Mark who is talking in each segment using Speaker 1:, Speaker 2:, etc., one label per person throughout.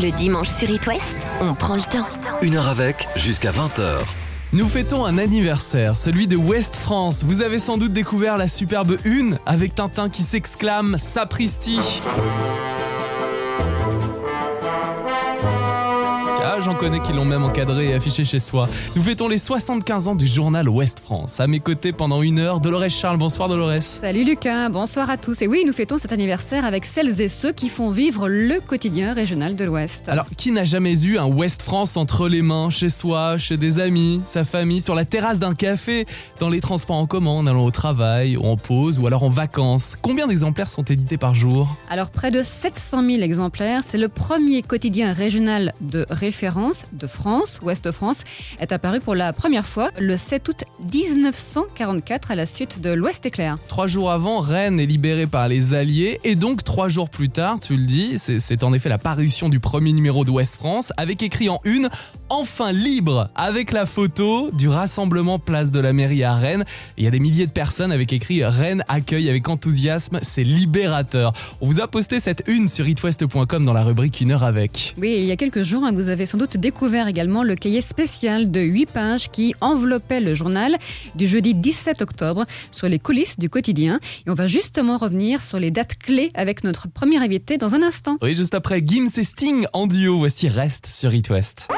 Speaker 1: Le dimanche sur It West, on prend le temps.
Speaker 2: Une heure avec, jusqu'à 20h.
Speaker 3: Nous fêtons un anniversaire, celui de West France. Vous avez sans doute découvert la superbe une avec Tintin qui s'exclame Sapristi. J'en connais qui l'ont même encadré et affiché chez soi. Nous fêtons les 75 ans du journal Ouest France. À mes côtés pendant une heure, Dolores Charles. Bonsoir Dolores.
Speaker 4: Salut Lucas, bonsoir à tous. Et oui, nous fêtons cet anniversaire avec celles et ceux qui font vivre le quotidien régional de l'Ouest.
Speaker 3: Alors, qui n'a jamais eu un Ouest France entre les mains, chez soi, chez des amis, sa famille, sur la terrasse d'un café, dans les transports en commun, en allant au travail, ou en pause, ou alors en vacances? Combien d'exemplaires sont édités par jour?
Speaker 4: Alors, près de 700 000 exemplaires, c'est le premier quotidien régional de référence de France, Ouest France, est apparu pour la première fois le 7 août 1944 à la suite de l'Ouest éclair.
Speaker 3: Trois jours avant, Rennes est libérée par les Alliés et donc trois jours plus tard, tu le dis, c'est en effet la parution du premier numéro d'Ouest France avec écrit en une enfin libre avec la photo du rassemblement place de la mairie à Rennes. Il y a des milliers de personnes avec écrit Rennes accueille avec enthousiasme, c'est libérateur. On vous a posté cette une sur itwest.com dans la rubrique Une heure avec.
Speaker 4: Oui, il y a quelques jours, hein, vous avez sans doute découvert également le cahier spécial de 8 pages qui enveloppait le journal du jeudi 17 octobre sur les coulisses du quotidien. Et on va justement revenir sur les dates clés avec notre premier invité dans un instant.
Speaker 3: Oui, juste après Gims et Sting en duo, voici Reste sur It West.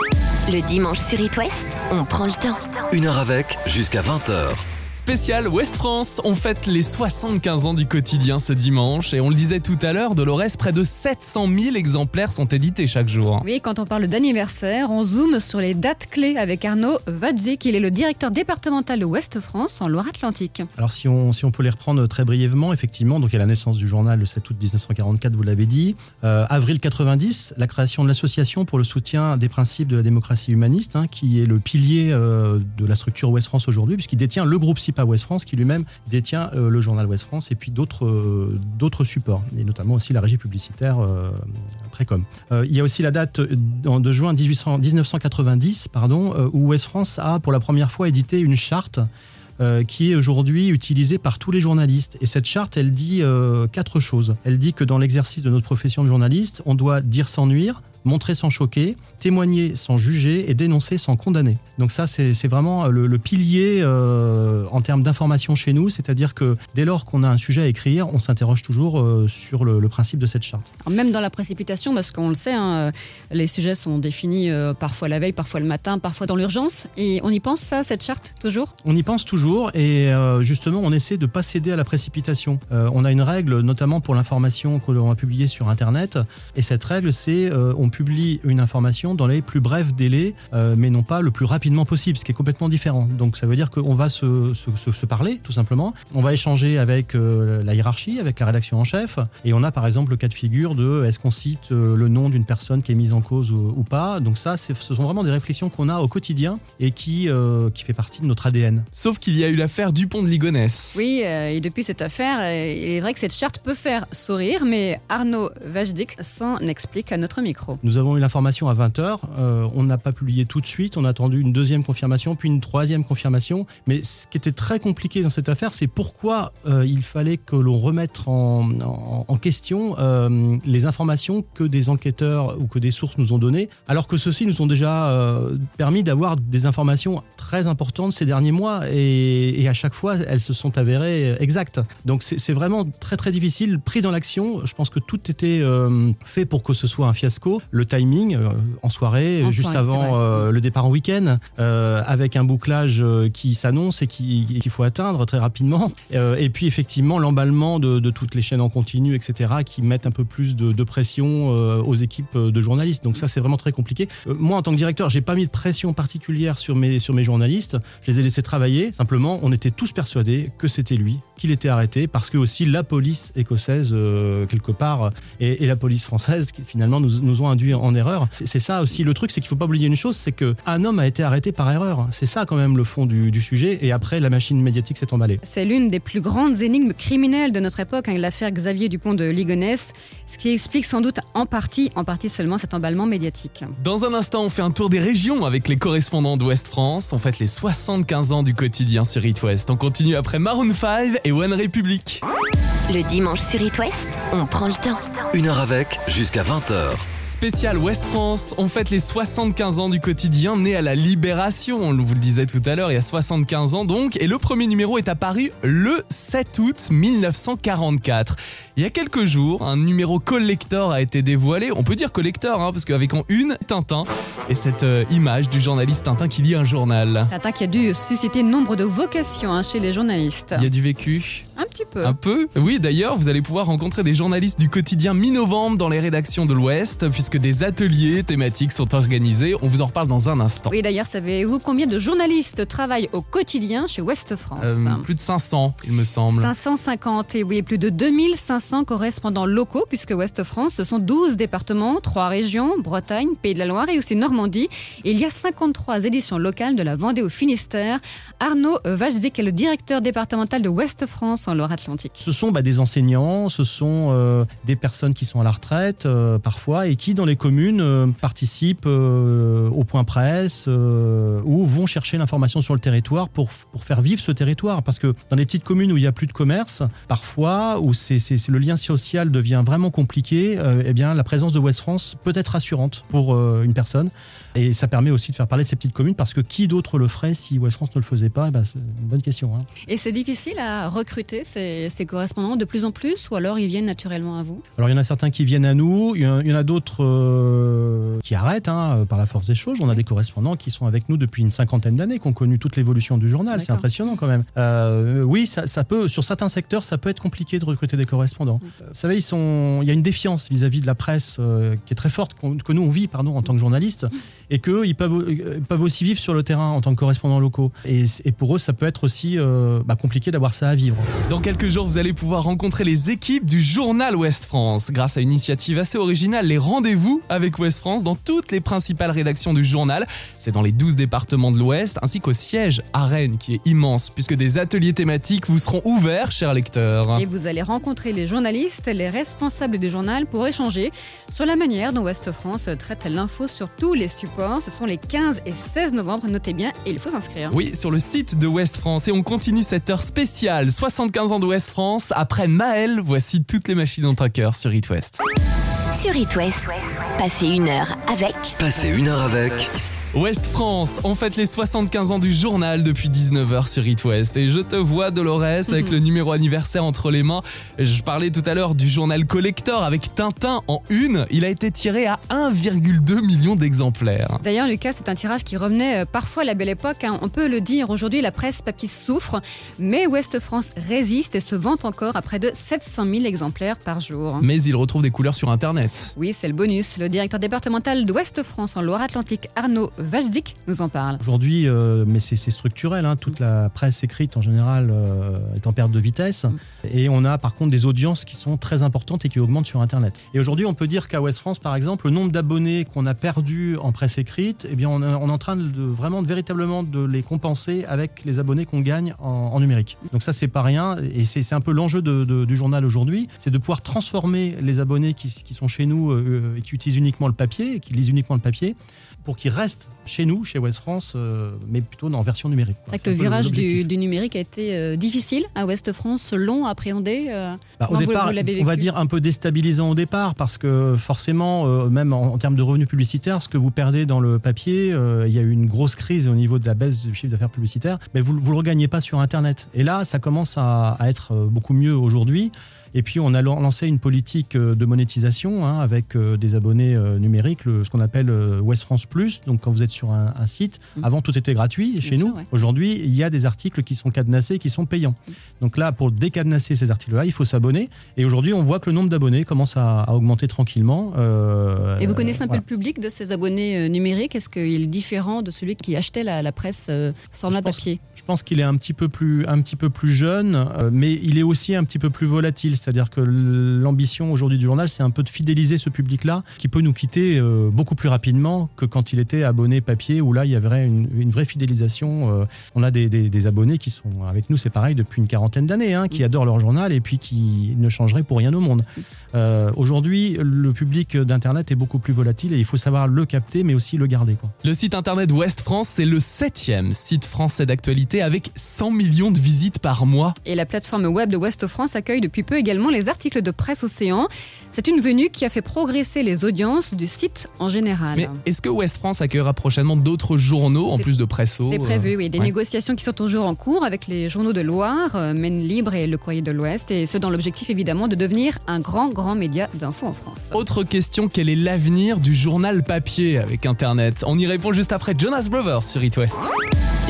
Speaker 1: Le dimanche sur It West, on prend le temps.
Speaker 2: Une heure avec, jusqu'à 20h.
Speaker 3: Spécial Ouest France, on fête les 75 ans du quotidien ce dimanche et on le disait tout à l'heure, Dolores, près de 700 000 exemplaires sont édités chaque jour.
Speaker 4: Oui, quand on parle d'anniversaire, on zoome sur les dates clés avec Arnaud Vadzi, qui est le directeur départemental de Ouest France en Loire-Atlantique.
Speaker 5: Alors si on, si on peut les reprendre très brièvement, effectivement, donc il y a la naissance du journal le 7 août 1944, vous l'avez dit. Euh, avril 90, la création de l'association pour le soutien des principes de la démocratie humaniste, hein, qui est le pilier euh, de la structure Ouest France aujourd'hui, puisqu'il détient le groupe à Ouest France, qui lui-même détient euh, le journal Ouest France et puis d'autres euh, d'autres supports, et notamment aussi la régie publicitaire euh, Précom. il y a aussi la date de juin 1800, 1990, pardon, où Ouest France a pour la première fois édité une charte qui est aujourd'hui utilisée par tous les journalistes. Et cette charte, elle dit quatre choses. Elle dit que dans l'exercice de notre profession de journaliste, on doit dire sans nuire, montrer sans choquer, témoigner sans juger et dénoncer sans condamner. Donc ça, c'est vraiment le, pilier euh, en termes d'information chez nous, c'est-à-dire que dès lors qu'on a un sujet à écrire, on s'interroge toujours euh, sur le, principe de cette charte.
Speaker 4: même dans la précipitation, parce qu'on le sait, hein, euh, les sujets sont définis parfois la veille, parfois le matin, parfois dans l'urgence, et on y pense ça, cette charte, toujours?
Speaker 5: On y pense toujours, et justement, on essaie de ne pas céder à la précipitation. on a une règle, notamment pour l'information que l'on a publiée sur Internet, et cette règle, c'est on publie une information dans les plus brefs délais, mais non pas le plus rapide possible, ce qui est complètement différent. Donc ça veut dire qu'on va se, se, parler, tout simplement. On va échanger avec euh, la hiérarchie, avec la rédaction en chef, et on a par exemple le cas de figure de est-ce qu'on cite euh, le nom d'une personne qui est mise en cause ou, pas? Donc ça, ce sont vraiment des réflexions qu'on a au quotidien et qui, euh, qui fait partie de notre ADN.
Speaker 3: Sauf qu'il y a eu l'affaire Dupont de Ligonnès.
Speaker 4: Oui, et depuis cette affaire, il est vrai que cette charte peut faire sourire, mais Arnaud Vajdik s'en explique à notre micro.
Speaker 5: Nous avons eu l'information à 20h, on n'a pas publié tout de suite, on a attendu une deuxième confirmation, puis une troisième confirmation. Mais ce qui était très compliqué dans cette affaire, c'est pourquoi euh, il fallait que l'on remette en, question euh, les informations que des enquêteurs ou que des sources nous ont données, alors que ceux-ci nous ont déjà euh, permis d'avoir des informations très importantes ces derniers mois et, et, à chaque fois elles se sont avérées exactes. Donc c'est vraiment très très difficile, pris dans l'action. Je pense que tout était fait pour que ce soit un fiasco. Le timing en soirée, juste avant le départ en week-end, euh, avec un bouclage euh, qui s'annonce et qu'il faut atteindre très rapidement. Euh, et puis effectivement l'emballement de, toutes les chaînes en continu, etc., qui mettent un peu plus de, pression aux équipes de journalistes. Donc ça c'est vraiment très compliqué. moi en tant que directeur, j'ai pas mis de pression particulière sur mes, sur mes journalistes. Je les ai laissés travailler. Simplement, on était tous persuadés que c'était lui, qu'il était arrêté, parce que aussi la police écossaise quelque part et, la police française qui finalement nous, nous ont induit en erreur. C'est ça aussi le truc, c'est qu'il faut pas oublier une chose, c'est qu'un homme a été arrêté par erreur. C'est ça quand même le fond du, sujet. Et après, la machine médiatique s'est emballée.
Speaker 4: C'est l'une des plus grandes énigmes criminelles de notre époque, hein, l'affaire Xavier Dupont de Ligonnès, ce qui explique sans doute en partie, en partie seulement, cet emballement médiatique.
Speaker 3: Dans un instant, on fait un tour des régions avec les correspondants d'Ouest France. On fête les 75 ans du quotidien sur It West. On continue après Maroon 5 et One Republic.
Speaker 1: Le dimanche sur It West, on prend le temps.
Speaker 2: Une heure avec, jusqu'à 20h.
Speaker 3: Spécial Ouest France, on fête les 75 ans du quotidien né à la Libération, on vous le disait tout à l'heure, il y a 75 ans donc, et le premier numéro est apparu le 7 août 1944. Il y a quelques jours, un numéro collector a été dévoilé, on peut dire collector, hein, parce qu'avec en une, Tintin, et cette euh, image du journaliste Tintin qui lit un journal.
Speaker 4: Tintin qui a dû susciter nombre de vocations hein, chez les journalistes.
Speaker 3: Il y a du vécu
Speaker 4: Un petit peu.
Speaker 3: Un peu Oui, d'ailleurs, vous allez pouvoir rencontrer des journalistes du quotidien mi-novembre dans les rédactions de l'Ouest, puisque des ateliers thématiques sont organisés. On vous en reparle dans un instant.
Speaker 4: Oui, d'ailleurs, savez-vous combien de journalistes travaillent au quotidien chez Ouest France
Speaker 3: Euh, plus de 500, il me semble.
Speaker 4: 550 et oui, plus de 2500 correspondants locaux puisque Ouest France, ce sont 12 départements, 3 régions, Bretagne, Pays de la Loire et aussi Normandie. Et il y a 53 éditions locales de la Vendée au Finistère. Arnaud Vajzik est le directeur départemental de Ouest France en
Speaker 5: Ce sont bah, des enseignants, ce sont euh, des personnes qui sont à la retraite euh, parfois et qui dans les communes euh, participent au point presse ou vont chercher l'information sur le territoire pour, faire vivre ce territoire. Parce que dans des petites communes où il n'y a plus de commerce, parfois où le lien social devient vraiment compliqué, eh bien la présence de West France peut être rassurante pour une personne. Et ça permet aussi de faire parler de ces petites communes parce que qui d'autre le ferait si West France ne le faisait pas? Eh ben, C'est une bonne question. hein.
Speaker 4: Et c'est difficile à recruter ces, ces correspondants de plus en plus ou alors ils viennent naturellement à vous?
Speaker 5: Alors il y en a certains qui viennent à nous, il y en a, d'autres euh, qui arrêtent hein, par la force des choses. On a des correspondants qui sont avec nous depuis une cinquantaine d'années, qui ont connu toute l'évolution du journal. C'est impressionnant quand même. Euh, oui, ça, ça peut, sur certains secteurs, ça peut être compliqué de recruter des correspondants. Euh, Vous savez, ils sont, il y a une défiance vis-à-vis de la presse euh, qui est très forte, que nous on vit pardon, en tant que journalistes, et qu'eux, ils peuvent, euh, peuvent aussi vivre sur le terrain en tant que correspondants locaux. Et, et pour eux, ça peut être aussi euh, bah, compliqué d'avoir ça à vivre.
Speaker 3: Dans quelques jours, vous allez pouvoir rencontrer les équipes du journal Ouest France. Grâce à une initiative assez originale, les rendez-vous avec Ouest France dans toutes les principales rédactions du journal. C'est dans les 12 départements de l'Ouest, ainsi qu'au siège à Rennes, qui est immense, puisque des ateliers thématiques vous seront ouverts, chers lecteurs.
Speaker 4: Et vous allez rencontrer les journalistes, les responsables du journal pour échanger sur la manière dont Ouest France traite l'info sur tous les supports. Ce sont les 15 et 16 novembre, notez bien, et il faut s'inscrire.
Speaker 3: Oui, sur le site de Ouest France. Et on continue cette heure spéciale 75 ans d'Ouest France. Après Maël, voici toutes les machines dans un cœur sur It West.
Speaker 1: Sur It West, passez une heure avec
Speaker 2: Passez une heure avec
Speaker 3: Ouest France, on fête les 75 ans du journal depuis 19h sur It West. Et je te vois, Dolores, avec le numéro anniversaire entre les mains. Je parlais tout à l'heure du journal Collector avec Tintin en une. Il a été tiré à 1,2 million d'exemplaires.
Speaker 4: D'ailleurs, Lucas, c'est un tirage qui revenait euh, parfois à la belle époque. hein. On peut le dire, aujourd'hui, la presse papier souffre, mais Ouest France résiste et se vante encore à près de 700 000 exemplaires par jour.
Speaker 3: Mais il retrouve des couleurs sur Internet.
Speaker 4: Oui, c'est le bonus. Le directeur départemental d'Ouest France en Loire-Atlantique, Arnaud Vajdik, nous en parle.
Speaker 5: Aujourd'hui, euh, mais c'est structurel, hein, toute la presse écrite en général euh, est en perte de vitesse. Et on a par contre des audiences qui sont très importantes et qui augmentent sur Internet. Et aujourd'hui, on peut dire qu'à West France, par exemple, le nombre d'abonnés qu'on a perdu en presse écrite, eh bien, on, est- on est en train de, vraiment de, véritablement de les compenser avec les abonnés qu'on gagne en, en numérique. Donc ça, c'est pas rien. Et c'est un peu l'enjeu du journal aujourd'hui, c'est de pouvoir transformer les abonnés qui, qui sont chez nous euh, et qui utilisent uniquement le papier, et qui lisent uniquement le papier, pour qu'ils restent chez nous, chez West France, euh, mais plutôt en version numérique.
Speaker 4: C'est vrai que le virage du, du numérique a été euh, difficile à Ouest France, long à appréhender. euh,
Speaker 5: Bah, au
Speaker 4: vous-
Speaker 5: départ,
Speaker 4: vous
Speaker 5: on va dire un peu déstabilisant au départ parce que forcément, même en, en termes de revenus publicitaires, ce que vous perdez dans le papier, il y a eu une grosse crise au niveau de la baisse du chiffre d'affaires publicitaire, mais vous ne le regagnez pas sur Internet. Et là, ça commence à, à être beaucoup mieux aujourd'hui. Et puis, on a lan- lancé une politique euh, de monétisation hein, avec euh, des abonnés euh, numériques, le- ce qu'on appelle West France Plus. Donc, quand vous êtes sur un, un site,
Speaker 4: Mhm.
Speaker 5: avant tout était gratuit chez nous.
Speaker 4: ouais.
Speaker 5: Aujourd'hui, il y a des articles qui sont cadenassés, qui sont payants. Donc là, pour décadenasser ces articles-là, il faut s'abonner. Et aujourd'hui, on voit que le nombre d'abonnés commence à, à augmenter tranquillement. Euh,
Speaker 4: Et vous connaissez un peu le public de ces abonnés numériques? Est-ce qu'il est différent de celui qui achetait la, la presse format
Speaker 5: Je pense-
Speaker 4: papier?
Speaker 5: Je pense qu'il est un petit peu plus, un petit peu plus jeune, mais il est aussi un petit peu plus volatile. C'est-à-dire que l'ambition aujourd'hui du journal, c'est un peu de fidéliser ce public-là, qui peut nous quitter euh, beaucoup plus rapidement que quand il était abonné papier, où là, il y avait une, une vraie fidélisation. Euh, on a des, des- des abonnés qui sont avec nous, c'est pareil, depuis une quarantaine d'années, hein, qui adorent leur journal et puis qui ne changeraient pour rien au monde. Euh, aujourd'hui, le public d'Internet est beaucoup plus volatile et il faut savoir le capter, mais aussi le garder. Quoi.
Speaker 3: Le site internet Ouest France, c'est le septième site français d'actualité avec 100 millions de visites par mois.
Speaker 4: Et la plateforme web de Ouest France accueille depuis peu également également les articles de presse océan. C'est une venue qui a fait progresser les audiences du site en général.
Speaker 3: Mais est-ce que Ouest France accueillera prochainement d'autres journaux en plus de Presso
Speaker 4: C'est prévu, oui. Des
Speaker 3: ouais.
Speaker 4: négociations qui sont toujours en cours avec les journaux de Loire, euh, Maine Libre et Le Courrier de l'Ouest, et ce dans l'objectif évidemment de devenir un grand, grand média d'info en France.
Speaker 3: Autre question, quel est l'avenir du journal papier avec Internet? On y répond juste après Jonas Brothers sur It West.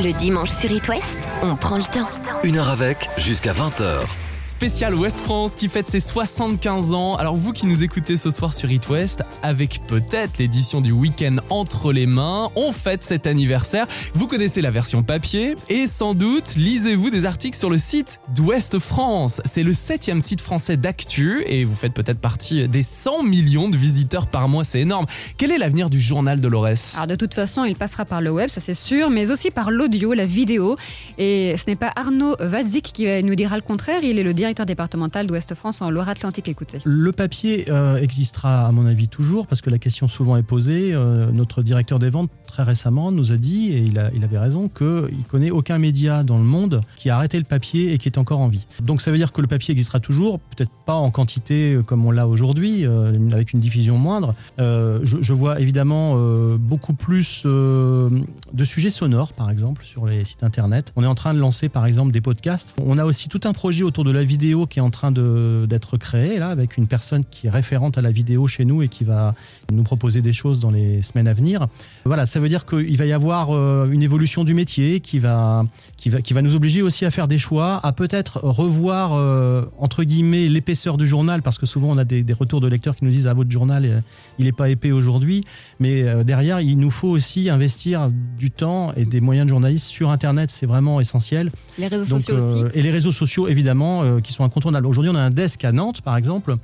Speaker 1: Le dimanche sur It West, on prend le temps.
Speaker 2: Une heure avec jusqu'à 20h.
Speaker 3: Spécial Ouest France qui fête ses 75 ans. Alors vous qui nous écoutez ce soir sur It West, avec peut-être l'édition du week-end entre les mains, on fête cet anniversaire. Vous connaissez la version papier et sans doute lisez-vous des articles sur le site d'Ouest France. C'est le septième site français d'actu et vous faites peut-être partie des 100 millions de visiteurs par mois, c'est énorme. Quel est l'avenir du journal de l'Aurès
Speaker 4: Alors de toute façon, il passera par le web, ça c'est sûr, mais aussi par l'audio, la vidéo. Et ce n'est pas Arnaud Vadzik qui nous dira le contraire, il est le directeur départemental d'Ouest France en Loire-Atlantique. Écoutez.
Speaker 5: Le papier euh, existera, à mon avis, toujours, parce que la question souvent est posée. Euh, notre directeur des ventes, très récemment, nous a dit, et il, avait raison, qu'il connaît aucun média dans le monde qui a arrêté le papier et qui est encore en vie. Donc ça veut dire que le papier existera toujours, peut-être pas en quantité euh, comme on l'a aujourd'hui, avec une diffusion moindre. Je, je vois évidemment beaucoup plus de sujets sonores, par exemple, sur les sites internet. On est en train de lancer, par exemple, des podcasts. On a aussi tout un projet autour de la vidéo qui est en train d'être créé, là, avec une personne qui est référente à la vidéo chez nous et qui va nous proposer des choses dans les semaines à venir. Voilà, ça veut dire qu'il va y avoir euh, une évolution du métier qui va, qui, va, qui va nous obliger aussi à faire des choix, à peut-être revoir, euh, entre guillemets, l'épaisseur du journal, parce que souvent on a des, des retours de lecteurs qui nous disent Ah, votre journal, euh, il n'est pas épais aujourd'hui. Mais derrière, il nous faut aussi investir du temps et des moyens de journalistes sur Internet, c'est vraiment essentiel.
Speaker 4: Les réseaux
Speaker 5: Donc,
Speaker 4: sociaux aussi.
Speaker 5: et les réseaux sociaux, évidemment, euh, qui sont incontournables. Aujourd'hui, on a un desk à Nantes, par exemple,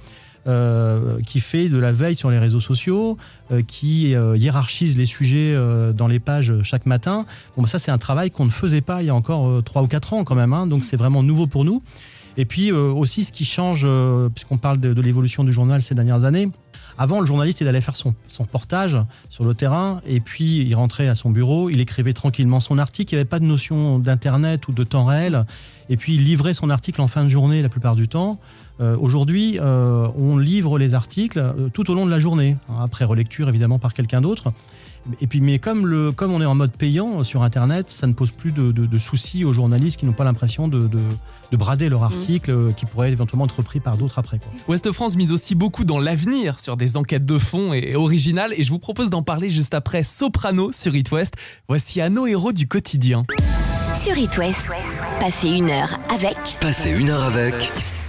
Speaker 5: euh, qui fait de la veille sur les réseaux sociaux, euh, qui euh, hiérarchise les sujets euh, dans les pages chaque matin. Bon, bah, ça, c'est un travail qu'on ne faisait pas il y a encore euh, 3 ou 4 ans, quand même. hein. donc, c'est vraiment nouveau pour nous. Et puis euh, aussi, ce qui change, euh, puisqu'on parle de l'évolution du journal ces dernières années, avant, le journaliste, il allait faire son, reportage sur le terrain et puis il rentrait à son bureau, il écrivait tranquillement son article, il n'y avait pas de notion d'Internet ou de temps réel, et puis il livrait son article en fin de journée la plupart du temps. Euh, Aujourd'hui, euh, on livre les articles euh, tout au long de la journée, hein, après relecture évidemment par quelqu'un d'autre. Et puis, mais comme, le, comme on est en mode payant sur Internet, ça ne pose plus de, de- de soucis aux journalistes qui n'ont pas l'impression de, de- de brader leur article, euh, qui pourrait éventuellement être repris par d'autres après. quoi.
Speaker 3: Ouest France mise aussi beaucoup dans l'avenir sur des enquêtes de fond et originales et je vous propose d'en parler juste après Soprano sur It West. Voici à nos héros du quotidien.
Speaker 1: Sur It West, passez une heure avec.
Speaker 2: Passez une heure avec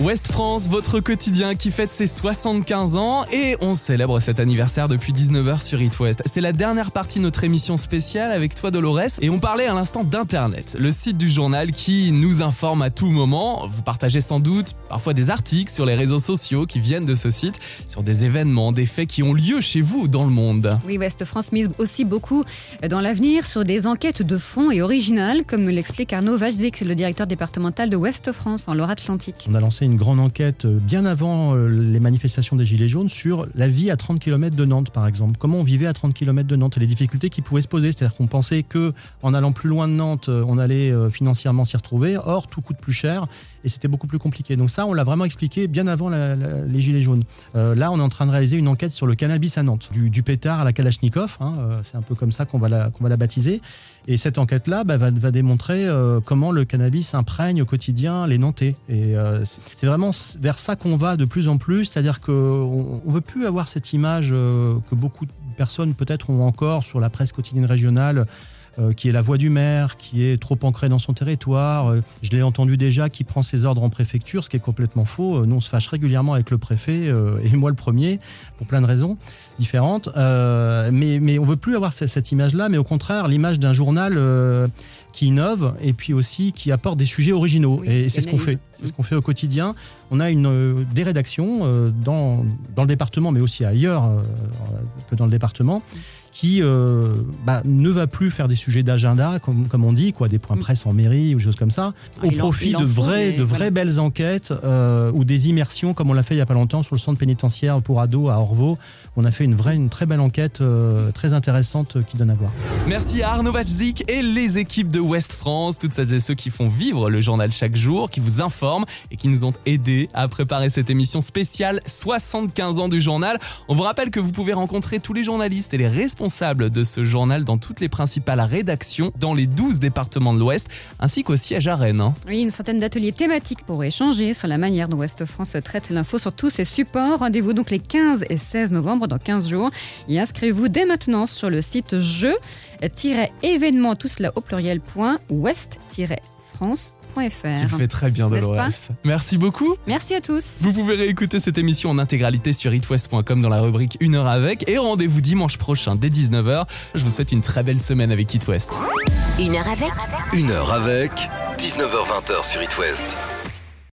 Speaker 3: Ouest France, votre quotidien qui fête ses 75 ans et on célèbre cet anniversaire depuis 19h sur It West. C'est la dernière partie de notre émission spéciale avec toi Dolores et on parlait à l'instant d'Internet, le site du journal qui nous informe à tout moment. Vous partagez sans doute parfois des articles sur les réseaux sociaux qui viennent de ce site, sur des événements, des faits qui ont lieu chez vous ou dans le monde.
Speaker 4: Oui, Ouest France mise aussi beaucoup dans l'avenir sur des enquêtes de fond et originales, comme nous l'explique Arnaud Vajzik, le directeur départemental de Ouest France en Loire-Atlantique.
Speaker 5: On a lancé une grande enquête euh, bien avant euh, les manifestations des Gilets jaunes sur la vie à 30 km de Nantes, par exemple. Comment on vivait à 30 km de Nantes et les difficultés qui pouvaient se poser. C'est-à-dire qu'on pensait que allant plus loin de Nantes, euh, on allait financièrement s'y retrouver. Or, tout coûte plus cher et c'était beaucoup plus compliqué. Donc ça, on l'a vraiment expliqué bien avant les Gilets jaunes. Euh, là, on est en train de réaliser une enquête sur le cannabis à Nantes, du, pétard à la Kalachnikov. hein, euh, c'est un peu comme ça qu'on va la, qu'on va la baptiser. Et cette enquête-là bah, va, démontrer euh, comment le cannabis imprègne au quotidien les Nantais. Et c'est vraiment vers ça qu'on va de plus en plus, c'est-à-dire qu'on ne veut plus avoir cette image que beaucoup de personnes peut-être ont encore sur la presse quotidienne régionale. Euh, qui est la voix du maire, qui est trop ancrée dans son territoire. Euh, je l'ai entendu déjà, qui prend ses ordres en préfecture, ce qui est complètement faux. Euh, nous, on se fâche régulièrement avec le préfet, euh, et moi le premier, pour plein de raisons différentes. Euh, mais, mais on veut plus avoir ce- cette image-là, mais au contraire, l'image d'un journal qui innove et puis aussi qui apporte des sujets originaux.
Speaker 4: Oui,
Speaker 5: et c'est ce qu'on fait. C'est ce qu'on fait au quotidien. On a une, des rédactions dans, dans le département, mais aussi ailleurs que dans le département, qui euh, bah, ne va plus faire des sujets d'agenda, comme, comme on dit, quoi, des points
Speaker 4: Mm.
Speaker 5: presse en mairie ou des choses comme ça,
Speaker 4: Ah,
Speaker 5: au
Speaker 4: il
Speaker 5: profit
Speaker 4: en
Speaker 5: de vraies, de vraies
Speaker 4: voilà.
Speaker 5: belles enquêtes euh, ou des immersions, comme on l'a fait il y a pas longtemps sur le centre pénitentiaire pour ados à Orvaux. On a fait une vraie, une très belle enquête euh, très intéressante euh, qui donne à voir.
Speaker 3: Merci à Arnaud Vachzik et les équipes de West France, toutes celles et ceux qui font vivre le journal chaque jour, qui vous informent et qui nous ont aidés à préparer cette émission spéciale 75 ans du journal. On vous rappelle que vous pouvez rencontrer tous les journalistes et les responsables de ce journal dans toutes les principales rédactions dans les 12 départements de l'Ouest, ainsi qu'au siège à Rennes. hein.
Speaker 4: Oui, une centaine d'ateliers thématiques pour échanger sur la manière dont Ouest France traite l'info sur tous ses supports. Rendez-vous donc les 15 et 16 novembre dans 15 jours et inscrivez-vous dès maintenant sur le site jeu-événement tout cela au pluriel point
Speaker 3: Tu le fais très bien, Dolores. Merci beaucoup.
Speaker 4: Merci à tous.
Speaker 3: Vous pouvez réécouter cette émission en intégralité sur itwest.com dans la rubrique 1 heure avec et rendez-vous dimanche prochain dès 19h. Je vous souhaite une très belle semaine avec It West.
Speaker 1: Une heure avec
Speaker 2: Une heure avec 19h20 sur It West.